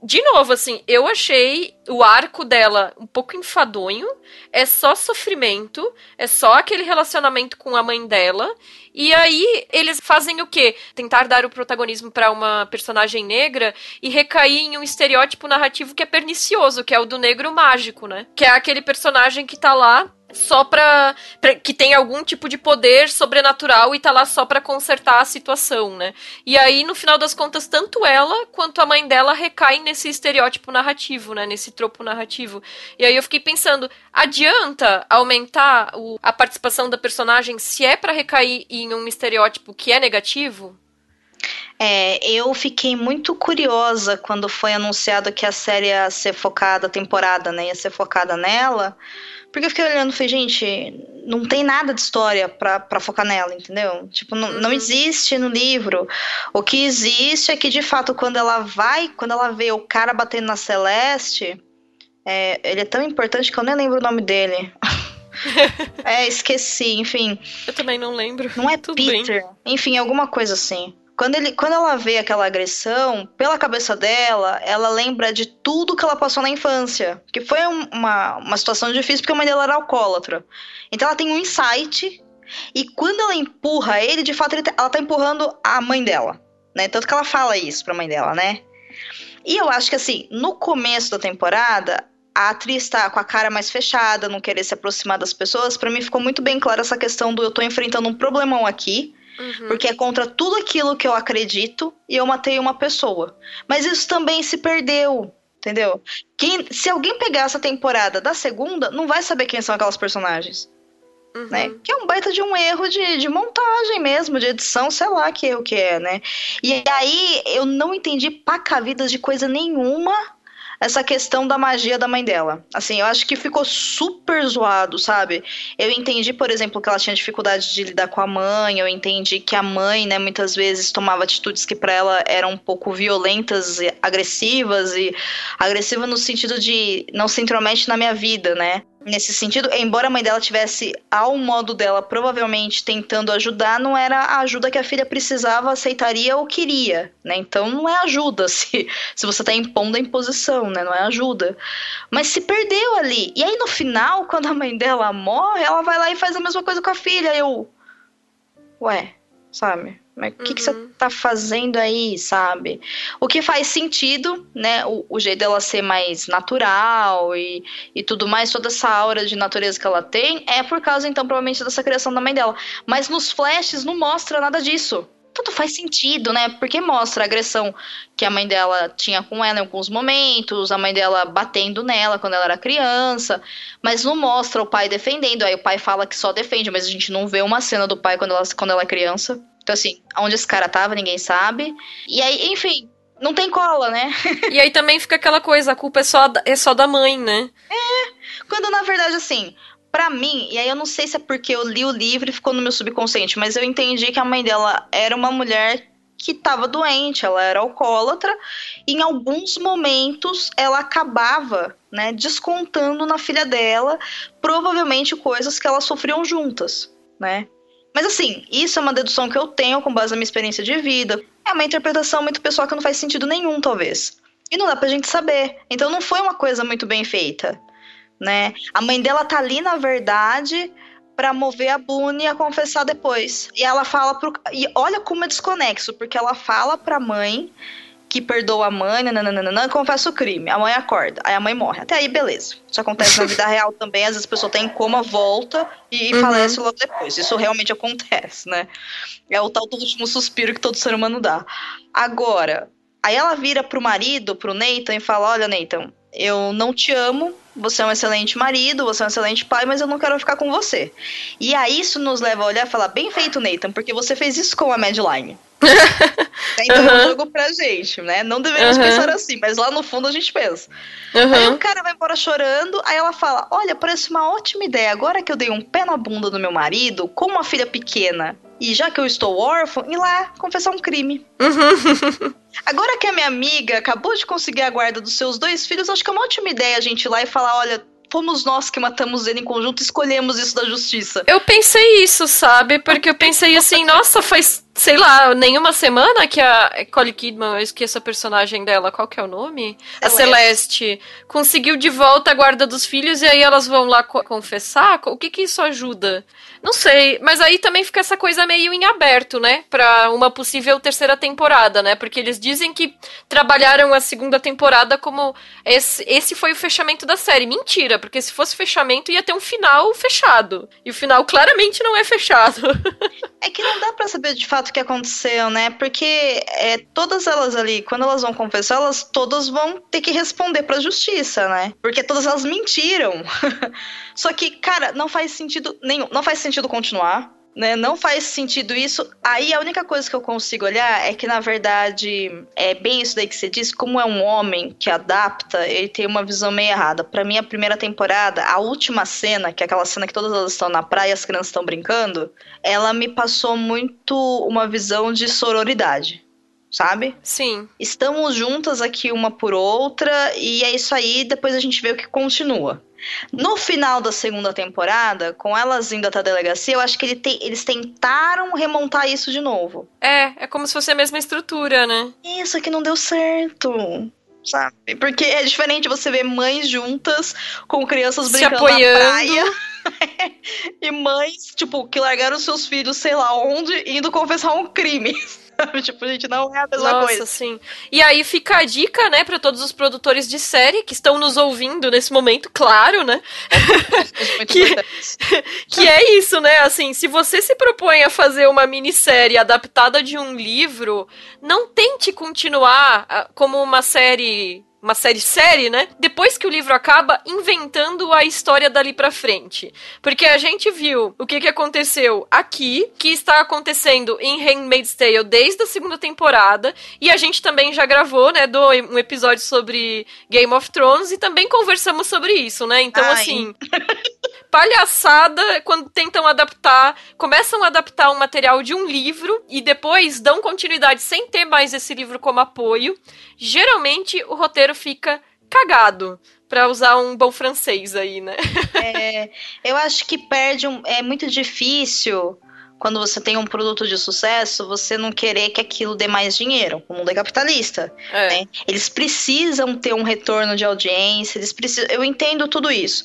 De novo, assim, eu achei o arco dela um pouco enfadonho. É só sofrimento, é só aquele relacionamento com a mãe dela. E aí eles fazem o quê? Tentar dar o protagonismo pra uma personagem negra e recair em um estereótipo narrativo que é pernicioso, que é o do negro mágico, né? Que é aquele personagem que tá lá só pra, pra- que tem algum tipo de poder sobrenatural e tá lá só pra consertar a situação, né? E aí no final das contas tanto ela quanto a mãe dela recaem nesse estereótipo narrativo, né, nesse tropo narrativo. E aí eu fiquei pensando, adianta aumentar o- a participação da personagem se é pra recair em um estereótipo que é negativo? É, eu fiquei muito curiosa quando foi anunciado que a série ia ser focada, a temporada, né, ia ser focada nela, porque eu fiquei olhando e falei, gente, não tem nada de história pra, pra focar nela, entendeu? Tipo, não, não Uhum. existe no livro. O que existe é que, de fato, quando ela vai, quando ela vê o cara batendo na Celeste, é, ele é tão importante que eu nem lembro o nome dele. (laughs) é, esqueci, enfim. Eu também não lembro. Não é Tudo bem. Peter. Enfim, alguma coisa assim. Quando, ele, quando ela vê aquela agressão, pela cabeça dela, ela lembra de tudo que ela passou na infância. Que foi um- uma, uma situação difícil porque a mãe dela era alcoólatra. Então ela tem um insight. E quando ela empurra ele, de fato, ele tá- ela tá empurrando a mãe dela. Né? Tanto que ela fala isso pra mãe dela, né? E eu acho que assim, no começo da temporada, a atriz tá com a cara mais fechada, não querer se aproximar das pessoas. Pra mim ficou muito bem clara essa questão do eu tô enfrentando um problemão aqui. Uhum. Porque é contra tudo aquilo que eu acredito e eu matei uma pessoa. Mas isso também se perdeu. Entendeu? Quem, se alguém pegar essa temporada da segunda, não vai saber quem são aquelas personagens. Uhum. Né? Que é um baita de um erro de, de montagem mesmo, de edição, sei lá que erro que é, né? E aí eu não entendi pacavidas de coisa nenhuma essa questão da magia da mãe dela. Assim, eu acho que ficou super zoado, sabe? Eu entendi, por exemplo, que ela tinha dificuldade de lidar com a mãe, eu entendi que a mãe, né, muitas vezes tomava atitudes que para ela eram um pouco violentas e agressivas e agressiva no sentido de não se intromete na minha vida, né? Nesse sentido, embora a mãe dela tivesse, ao modo dela, provavelmente tentando ajudar, não era a ajuda que a filha precisava, aceitaria ou queria, né? Então não é ajuda (laughs) se, se você tá impondo a imposição, né? Não é ajuda. Mas se perdeu ali. E aí no final, (laughs) quando a mãe dela morre, ela vai lá e faz a mesma coisa com a filha. Eu. Ué, sabe? Mas o que, que você uhum. tá fazendo aí, sabe? O que faz sentido, né? O, o, jeito dela ser mais natural e, e tudo mais, toda essa aura de natureza que ela tem, é por causa, então, provavelmente, dessa criação da mãe dela. Mas nos flashes não mostra nada disso. Tudo faz sentido, né? Porque mostra a agressão que a mãe dela tinha com ela em alguns momentos, a mãe dela batendo nela quando ela era criança, mas não mostra o pai defendendo. Aí o pai fala que só defende, mas a gente não vê uma cena do pai quando ela, quando ela é criança. Então, assim, onde esse cara tava, ninguém sabe. E aí, enfim, não tem cola, né? e aí também fica aquela coisa, a culpa é só, é só da mãe, né? É, quando na verdade, assim, para mim, e aí eu não sei se é porque eu li o livro e ficou no meu subconsciente, mas eu entendi que a mãe dela era uma mulher que estava doente, ela era alcoólatra, e em alguns momentos ela acabava, né, descontando na filha dela, provavelmente coisas que elas sofriam juntas, né? Mas assim, isso é uma dedução que eu tenho com base na minha experiência de vida. É uma interpretação muito pessoal que não faz sentido nenhum, talvez. E não dá pra gente saber. Então não foi uma coisa muito bem feita, né? A mãe dela tá ali, na verdade, para mover a Boone a confessar depois. E ela fala pro... E olha como é desconexo, porque ela fala pra mãe que perdoa a mãe, nananana, confessa o crime. A mãe acorda, aí a mãe morre. Até aí, beleza. Isso acontece na vida real também. Às vezes a pessoa tem tá coma, volta e, uhum. falece logo depois. Isso realmente acontece, né? É o tal do último suspiro que todo ser humano dá. Agora, aí ela vira pro marido, pro Nathan, e fala: Olha, Nathan, eu não te amo, você é um excelente marido, você é um excelente pai, mas eu não quero ficar com você. E aí isso nos leva a olhar e falar: Bem feito, Nathan, porque você fez isso com a Madeline. Então uhum. um jogo pra gente, né? Não devemos uhum. pensar assim, mas lá no fundo a gente pensa. Uhum. Aí o cara vai embora chorando, aí ela fala: Olha, parece uma ótima ideia. Agora que eu dei um pé na bunda do meu marido, como uma filha pequena, e já que eu estou órfão, ir lá confessar um crime. Uhum. (laughs) Agora que a minha amiga acabou de conseguir a guarda dos seus dois filhos, acho que é uma ótima ideia a gente ir lá e falar: olha, fomos nós que matamos ele em conjunto, escolhemos isso da justiça. Eu pensei isso, sabe? Porque eu pensei assim, nossa, faz, sei lá, nenhuma semana que a Collie Kidman, eu esqueço a personagem dela, qual que é o nome? Celeste. A Celeste conseguiu de volta a guarda dos filhos e aí elas vão lá co confessar? O que que isso ajuda? Não sei, mas aí também fica essa coisa meio em aberto, né? Pra uma possível terceira temporada, né? Porque eles dizem que trabalharam a segunda temporada como esse, esse foi o fechamento da série. Mentira, porque se fosse fechamento ia ter um final fechado. E o final claramente não é fechado. (laughs) é que não dá para saber de fato o que aconteceu, né? Porque é, todas elas ali, quando elas vão confessar, elas todas vão ter que responder pra justiça, né? Porque todas elas mentiram. (laughs) Só que, cara, não faz sentido nenhum. Não faz sentido continuar. Né, não faz sentido isso. Aí a única coisa que eu consigo olhar é que, na verdade, é bem isso daí que você disse. Como é um homem que adapta, ele tem uma visão meio errada. Para mim, a primeira temporada, a última cena, que é aquela cena que todas elas estão na praia as crianças estão brincando, ela me passou muito uma visão de sororidade sabe? Sim. Estamos juntas aqui uma por outra e é isso aí, depois a gente vê o que continua. No final da segunda temporada, com elas indo até a delegacia, eu acho que ele te, eles tentaram remontar isso de novo. É, é como se fosse a mesma estrutura, né? Isso que não deu certo. Sabe? Porque é diferente você ver mães juntas com crianças Se brincando apoiando. na praia. (laughs) e mães, tipo, que largaram seus filhos, sei lá onde, indo confessar um crime. (laughs) tipo, gente, não é a mesma Nossa, coisa. sim. E aí fica a dica, né, para todos os produtores de série que estão nos ouvindo nesse momento, claro, né? É, (laughs) que, (laughs) que é isso, né? Assim, se você se propõe a fazer uma minissérie adaptada de um livro, não tente continuar ah, como uma série uma série série, né? Depois que o livro acaba, inventando a história dali pra frente. Porque a gente viu o que, que aconteceu aqui, que está acontecendo em Handmaid's Tale desde a segunda temporada, e a gente também já gravou, né, do, um episódio sobre Game of Thrones e também conversamos sobre isso, né? Então, Ai. assim. (laughs) palhaçada quando tentam adaptar, começam a adaptar um material de um livro e depois dão continuidade sem ter mais esse livro como apoio. Geralmente o roteiro fica cagado para usar um bom francês aí, né? é, eu acho que perde um, é muito difícil quando você tem um produto de sucesso, você não querer que aquilo dê mais dinheiro. O mundo é capitalista. É. Né? Eles precisam ter um retorno de audiência, eles precisam. Eu entendo tudo isso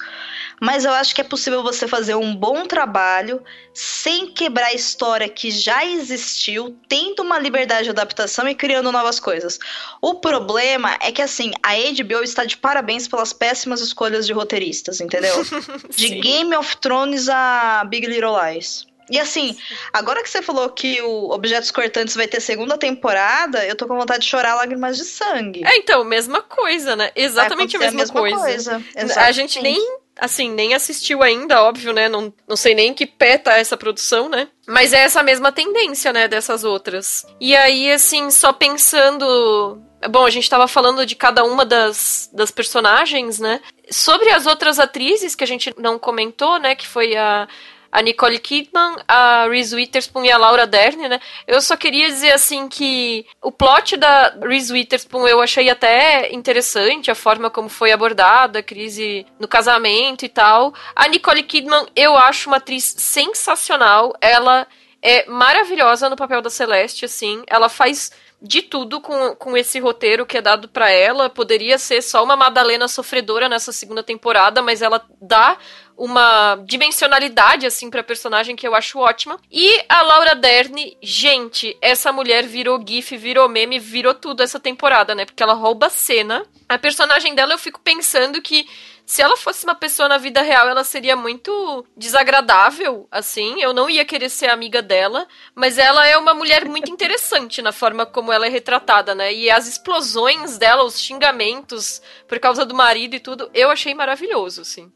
mas eu acho que é possível você fazer um bom trabalho sem quebrar a história que já existiu, tendo uma liberdade de adaptação e criando novas coisas. O problema é que, assim, a HBO está de parabéns pelas péssimas escolhas de roteiristas, entendeu? (laughs) de Game of Thrones a Big Little Lies. E assim, agora que você falou que o Objetos Cortantes vai ter segunda temporada, eu tô com vontade de chorar lágrimas de sangue. É, então, mesma coisa, né? Exatamente a mesma, a mesma, coisa. coisa. A gente nem assim, nem assistiu ainda, óbvio, né? Não, não sei nem que pé tá essa produção, né? Mas é essa mesma tendência, né, dessas outras. E aí, assim, só pensando. Bom, a gente tava falando de cada uma das, das personagens, né? Sobre as outras atrizes que a gente não comentou, né? Que foi a a Nicole Kidman, a Reese Witherspoon e a Laura Dern, né? Eu só queria dizer assim que o plot da Reese Witherspoon eu achei até interessante, a forma como foi abordada, a crise no casamento e tal. A Nicole Kidman eu acho uma atriz sensacional, ela é maravilhosa no papel da Celeste, assim, ela faz de tudo com, com esse roteiro que é dado para ela. Poderia ser só uma Madalena sofredora nessa segunda temporada, mas ela dá uma dimensionalidade assim para personagem que eu acho ótima. E a Laura Dern, gente, essa mulher virou gif, virou meme, virou tudo essa temporada, né? Porque ela rouba a cena. A personagem dela eu fico pensando que se ela fosse uma pessoa na vida real, ela seria muito desagradável, assim. Eu não ia querer ser amiga dela, mas ela é uma mulher muito interessante na forma como ela é retratada, né? E as explosões dela, os xingamentos por causa do marido e tudo, eu achei maravilhoso, assim.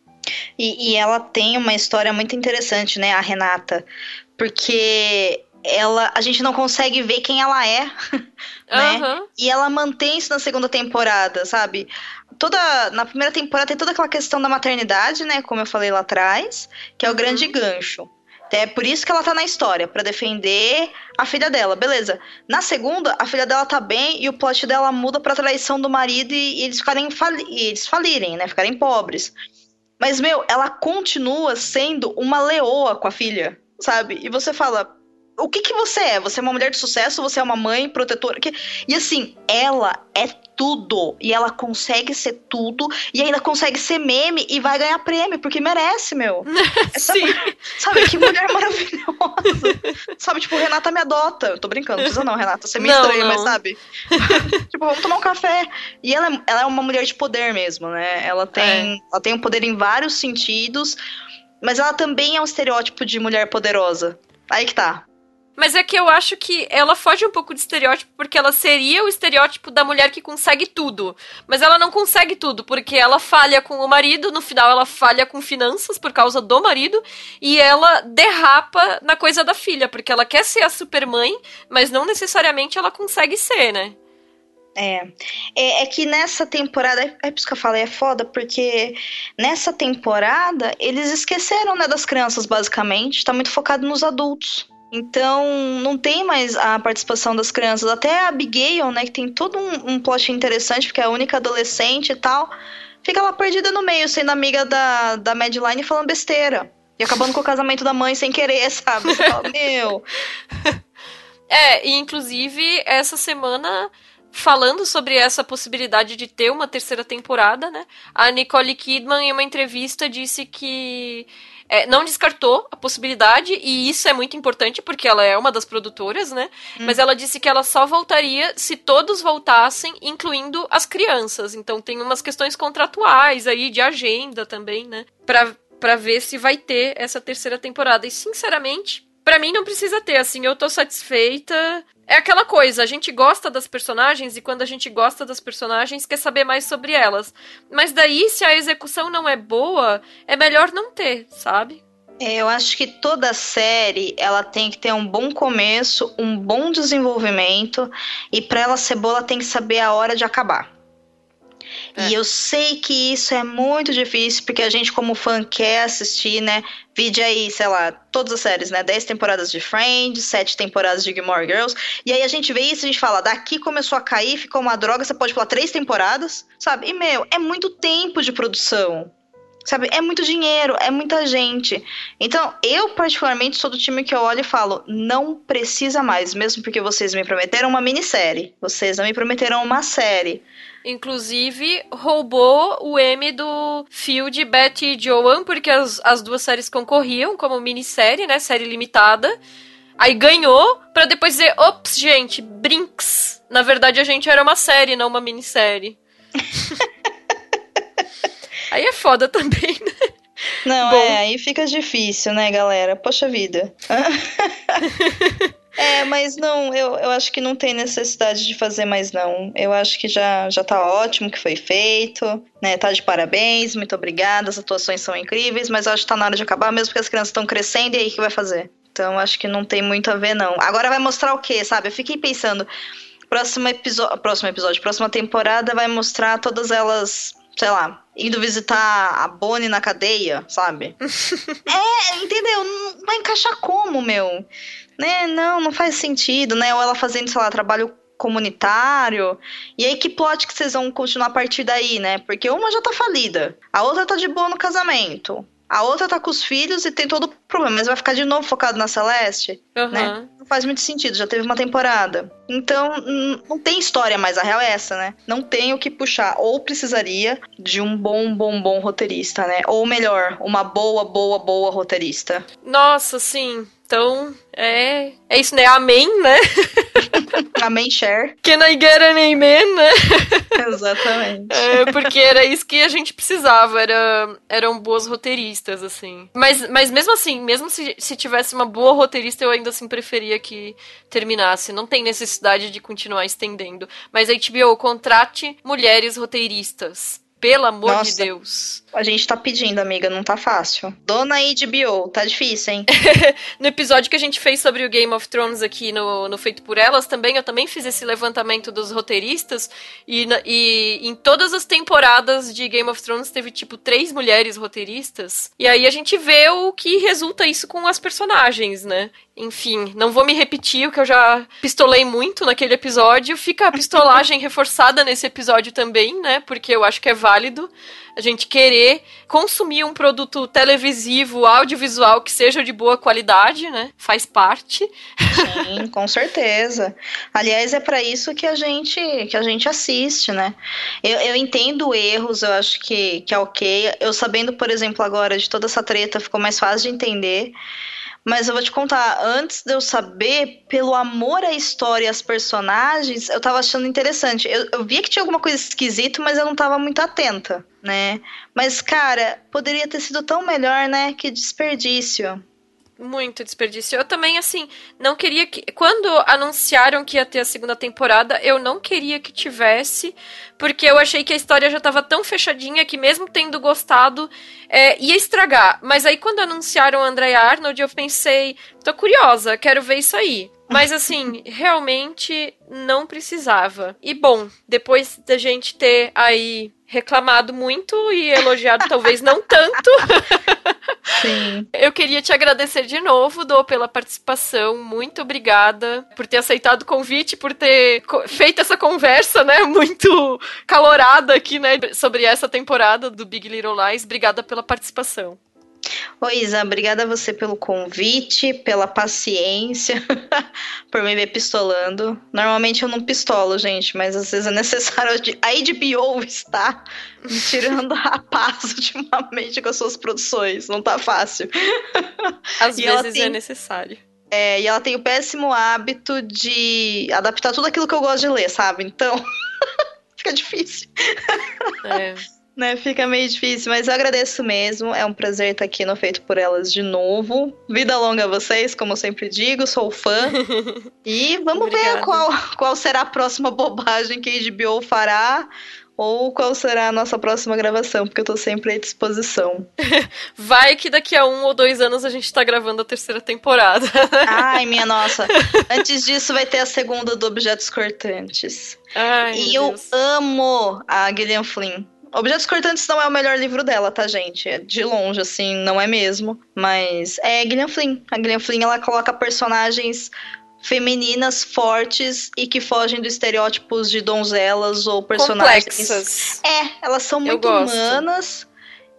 E, e ela tem uma história muito interessante, né, a Renata, porque ela a gente não consegue ver quem ela é, (laughs) né? Uhum. E ela mantém isso na segunda temporada, sabe? Toda na primeira temporada tem toda aquela questão da maternidade, né, como eu falei lá atrás, que é o uhum. grande gancho. É por isso que ela tá na história, para defender a filha dela, beleza. Na segunda, a filha dela tá bem e o plot dela muda pra traição do marido e, e eles ficarem fali e eles falirem, né? Ficarem pobres. Mas, meu, ela continua sendo uma leoa com a filha, sabe? E você fala, o que que você é? Você é uma mulher de sucesso? Você é uma mãe protetora? Que... E assim, ela é tudo. E ela consegue ser tudo. E ainda consegue ser meme e vai ganhar prêmio, porque merece, meu. (laughs) Essa, Sim. Sabe, que mulher maravilhosa. sabe, tipo, Renata me adota. Eu tô brincando, não precisa não, Renata. Você me não, estranha, não. mas sabe? (laughs) tipo, vamos tomar um café. E ela, é, ela é uma mulher de poder mesmo, né? Ela tem, é. ela tem um poder em vários sentidos. Mas ela também é um estereótipo de mulher poderosa. Aí que tá. Mas é que eu acho que ela foge um pouco de estereótipo, porque ela seria o estereótipo da mulher que consegue tudo. Mas ela não consegue tudo, porque ela falha com o marido, no final ela falha com finanças por causa do marido, e ela derrapa na coisa da filha, porque ela quer ser a supermãe, mas não necessariamente ela consegue ser, né? É. é. é. que nessa temporada, é por isso que eu falei, é foda, porque nessa temporada eles esqueceram né, das crianças, basicamente. Tá muito focado nos adultos. Então, não tem mais a participação das crianças. Até a Abigail, né, que tem todo um, um plot interessante, porque é a única adolescente e tal, fica lá perdida no meio, sendo amiga da, da Madeline falando besteira. E acabando com o casamento da mãe sem querer, (laughs) sabe? Você fala, meu. (laughs) É, e inclusive, essa semana falando sobre essa possibilidade de ter uma terceira temporada, né? A Nicole Kidman, em uma entrevista, disse que é, não descartou a possibilidade, e isso é muito importante porque ela é uma das produtoras, né? Hum. Mas ela disse que ela só voltaria se todos voltassem, incluindo as crianças. Então tem umas questões contratuais aí, de agenda também, né? Pra, pra ver se vai ter essa terceira temporada. E sinceramente, Para mim não precisa ter, assim, eu tô satisfeita. É aquela coisa, a gente gosta das personagens e quando a gente gosta das personagens quer saber mais sobre elas. Mas daí, se a execução não é boa, é melhor não ter, sabe? É, eu acho que toda série ela tem que ter um bom começo, um bom desenvolvimento e para ela ser boa ela tem que saber a hora de acabar. É. E eu sei que isso é muito difícil, porque a gente, como fã, quer assistir, né? Vide aí, sei lá, todas as séries, né? 10 temporadas de Friends, 7 temporadas de Gilmore Girls. E aí a gente vê isso e a gente fala, daqui começou a cair, ficou uma droga, você pode pular três temporadas, sabe? E, meu, é muito tempo de produção. Sabe, é muito dinheiro, é muita gente. Então, eu particularmente sou do time que eu olho e falo, não precisa mais, mesmo porque vocês me prometeram uma minissérie. Vocês não me prometeram uma série. Inclusive, roubou o M do Field, Betty e Joan, porque as, as duas séries concorriam como minissérie, né? Série limitada. Aí ganhou, para depois dizer, ops, gente, Brinks. Na verdade, a gente era uma série, não uma minissérie. (laughs) aí é foda também, né? Não, Bom. é, aí fica difícil, né, galera? Poxa vida. (laughs) É, mas não, eu, eu acho que não tem necessidade de fazer mais, não. Eu acho que já, já tá ótimo que foi feito, né? Tá de parabéns, muito obrigada, as atuações são incríveis, mas eu acho que tá na hora de acabar, mesmo porque as crianças estão crescendo, e aí que vai fazer? Então, acho que não tem muito a ver, não. Agora vai mostrar o quê, sabe? Eu fiquei pensando, próximo episódio, próximo episódio, próxima temporada vai mostrar todas elas sei lá, indo visitar a Bonnie na cadeia, sabe? (laughs) é, entendeu? Não vai encaixar como, meu? né, não, não faz sentido, né? Ou ela fazendo, sei lá, trabalho comunitário. E aí, que plot que vocês vão continuar a partir daí, né? Porque uma já tá falida, a outra tá de boa no casamento. A outra tá com os filhos e tem todo o problema, mas vai ficar de novo focado na Celeste, uhum. né? Não faz muito sentido, já teve uma temporada. Então, não tem história mais, a real é essa, né? Não tem o que puxar. Ou precisaria de um bom, bom, bom roteirista, né? Ou melhor, uma boa, boa, boa roteirista. Nossa, sim. Então, é, é isso, né? Amém, né? (laughs) Amém, share. Can I get an amen, né? Exatamente. É, porque era isso que a gente precisava, era, eram boas roteiristas, assim. Mas, mas mesmo assim, mesmo se, se tivesse uma boa roteirista, eu ainda assim preferia que terminasse. Não tem necessidade de continuar estendendo. Mas a HBO, contrate mulheres roteiristas. Pelo amor Nossa, de Deus. A gente tá pedindo, amiga, não tá fácil. Dona HBO, tá difícil, hein? (laughs) no episódio que a gente fez sobre o Game of Thrones aqui no, no Feito por Elas, também eu também fiz esse levantamento dos roteiristas. E, e em todas as temporadas de Game of Thrones teve, tipo, três mulheres roteiristas. E aí a gente vê o que resulta isso com as personagens, né? Enfim, não vou me repetir o que eu já pistolei muito naquele episódio. Fica a pistolagem (laughs) reforçada nesse episódio também, né? Porque eu acho que é válido a gente querer consumir um produto televisivo, audiovisual que seja de boa qualidade, né? Faz parte. Sim, com certeza. Aliás, é para isso que a gente que a gente assiste, né? Eu, eu entendo erros, eu acho que, que é ok. Eu sabendo, por exemplo, agora de toda essa treta, ficou mais fácil de entender. Mas eu vou te contar, antes de eu saber, pelo amor à história e às personagens, eu tava achando interessante. Eu, eu via que tinha alguma coisa esquisita, mas eu não tava muito atenta, né? Mas, cara, poderia ter sido tão melhor, né? Que desperdício. Muito desperdício. Eu também, assim, não queria que. Quando anunciaram que ia ter a segunda temporada, eu não queria que tivesse, porque eu achei que a história já estava tão fechadinha que, mesmo tendo gostado, é, ia estragar. Mas aí, quando anunciaram André Arnold, eu pensei, tô curiosa, quero ver isso aí. Mas assim, (laughs) realmente não precisava. E bom, depois da gente ter aí reclamado muito e elogiado talvez não tanto. (laughs) Sim. Eu queria te agradecer de novo, Dô, pela participação. Muito obrigada por ter aceitado o convite, por ter feito essa conversa, né, muito calorada aqui, né, sobre essa temporada do Big Little Lies. Obrigada pela participação. Oi, Isa, obrigada a você pelo convite, pela paciência, (laughs) por me ver pistolando. Normalmente eu não pistolo, gente, mas às vezes é necessário. A HBO está me tirando (laughs) a paz ultimamente com as suas produções. Não tá fácil. (laughs) Às e vezes tem... é necessário. É, e ela tem o péssimo hábito de adaptar tudo aquilo que eu gosto de ler, sabe? Então, fica difícil. É. (laughs) né? Fica meio difícil, mas eu agradeço mesmo. É um prazer estar aqui no Feito por Elas de novo. Vida longa a vocês, como eu sempre digo, sou fã. (laughs) E vamos Obrigada. ver qual, qual será a próxima bobagem que a HBO fará ou qual será a nossa próxima gravação, porque eu tô sempre à disposição. (laughs) Vai que daqui a um ou dois anos a gente tá gravando a terceira temporada. (laughs) Ai, minha (laughs) nossa. Antes disso vai ter a segunda do Objetos Cortantes. Ai, e eu Deus. amo a Gillian Flynn. Objetos Cortantes não é o melhor livro dela, tá, gente? É de longe, assim, não é mesmo. Mas é Gillian Flynn. A Gillian Flynn, ela coloca personagens femininas fortes e que fogem dos estereótipos de donzelas ou personagens. Complexas. É, elas são muito humanas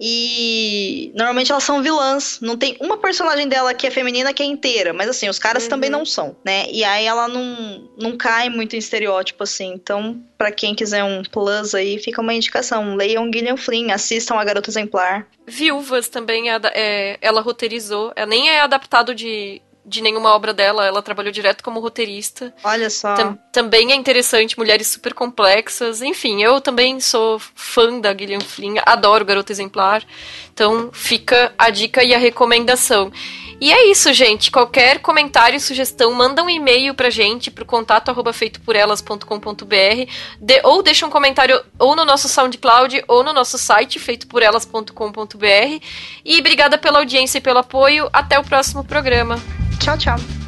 e normalmente elas são vilãs. Não tem uma personagem dela que é feminina que é inteira, mas assim, os caras uhum. também não são, né? E aí ela não, não cai muito em estereótipo assim. Então, para quem quiser um plus aí, fica uma indicação. Leiam Gillian Flynn, assistam a Garota Exemplar. Viúvas também, é, é, ela roteirizou. Ela nem é adaptado de de nenhuma obra dela, ela trabalhou direto como roteirista. Olha só. Tam, também é interessante, mulheres super complexas. Enfim, eu também sou fã da Gillian Flynn, adoro Garota Exemplar. Então fica a dica e a recomendação. E é isso, gente. Qualquer comentário, sugestão, manda um e-mail pra gente, pro contato arroba feitoporelas.com.br de, ou deixa um comentário ou no nosso SoundCloud ou no nosso site feitoporelas.com.br. E obrigada pela audiência e pelo apoio. Até o próximo programa. Tchau, tchau.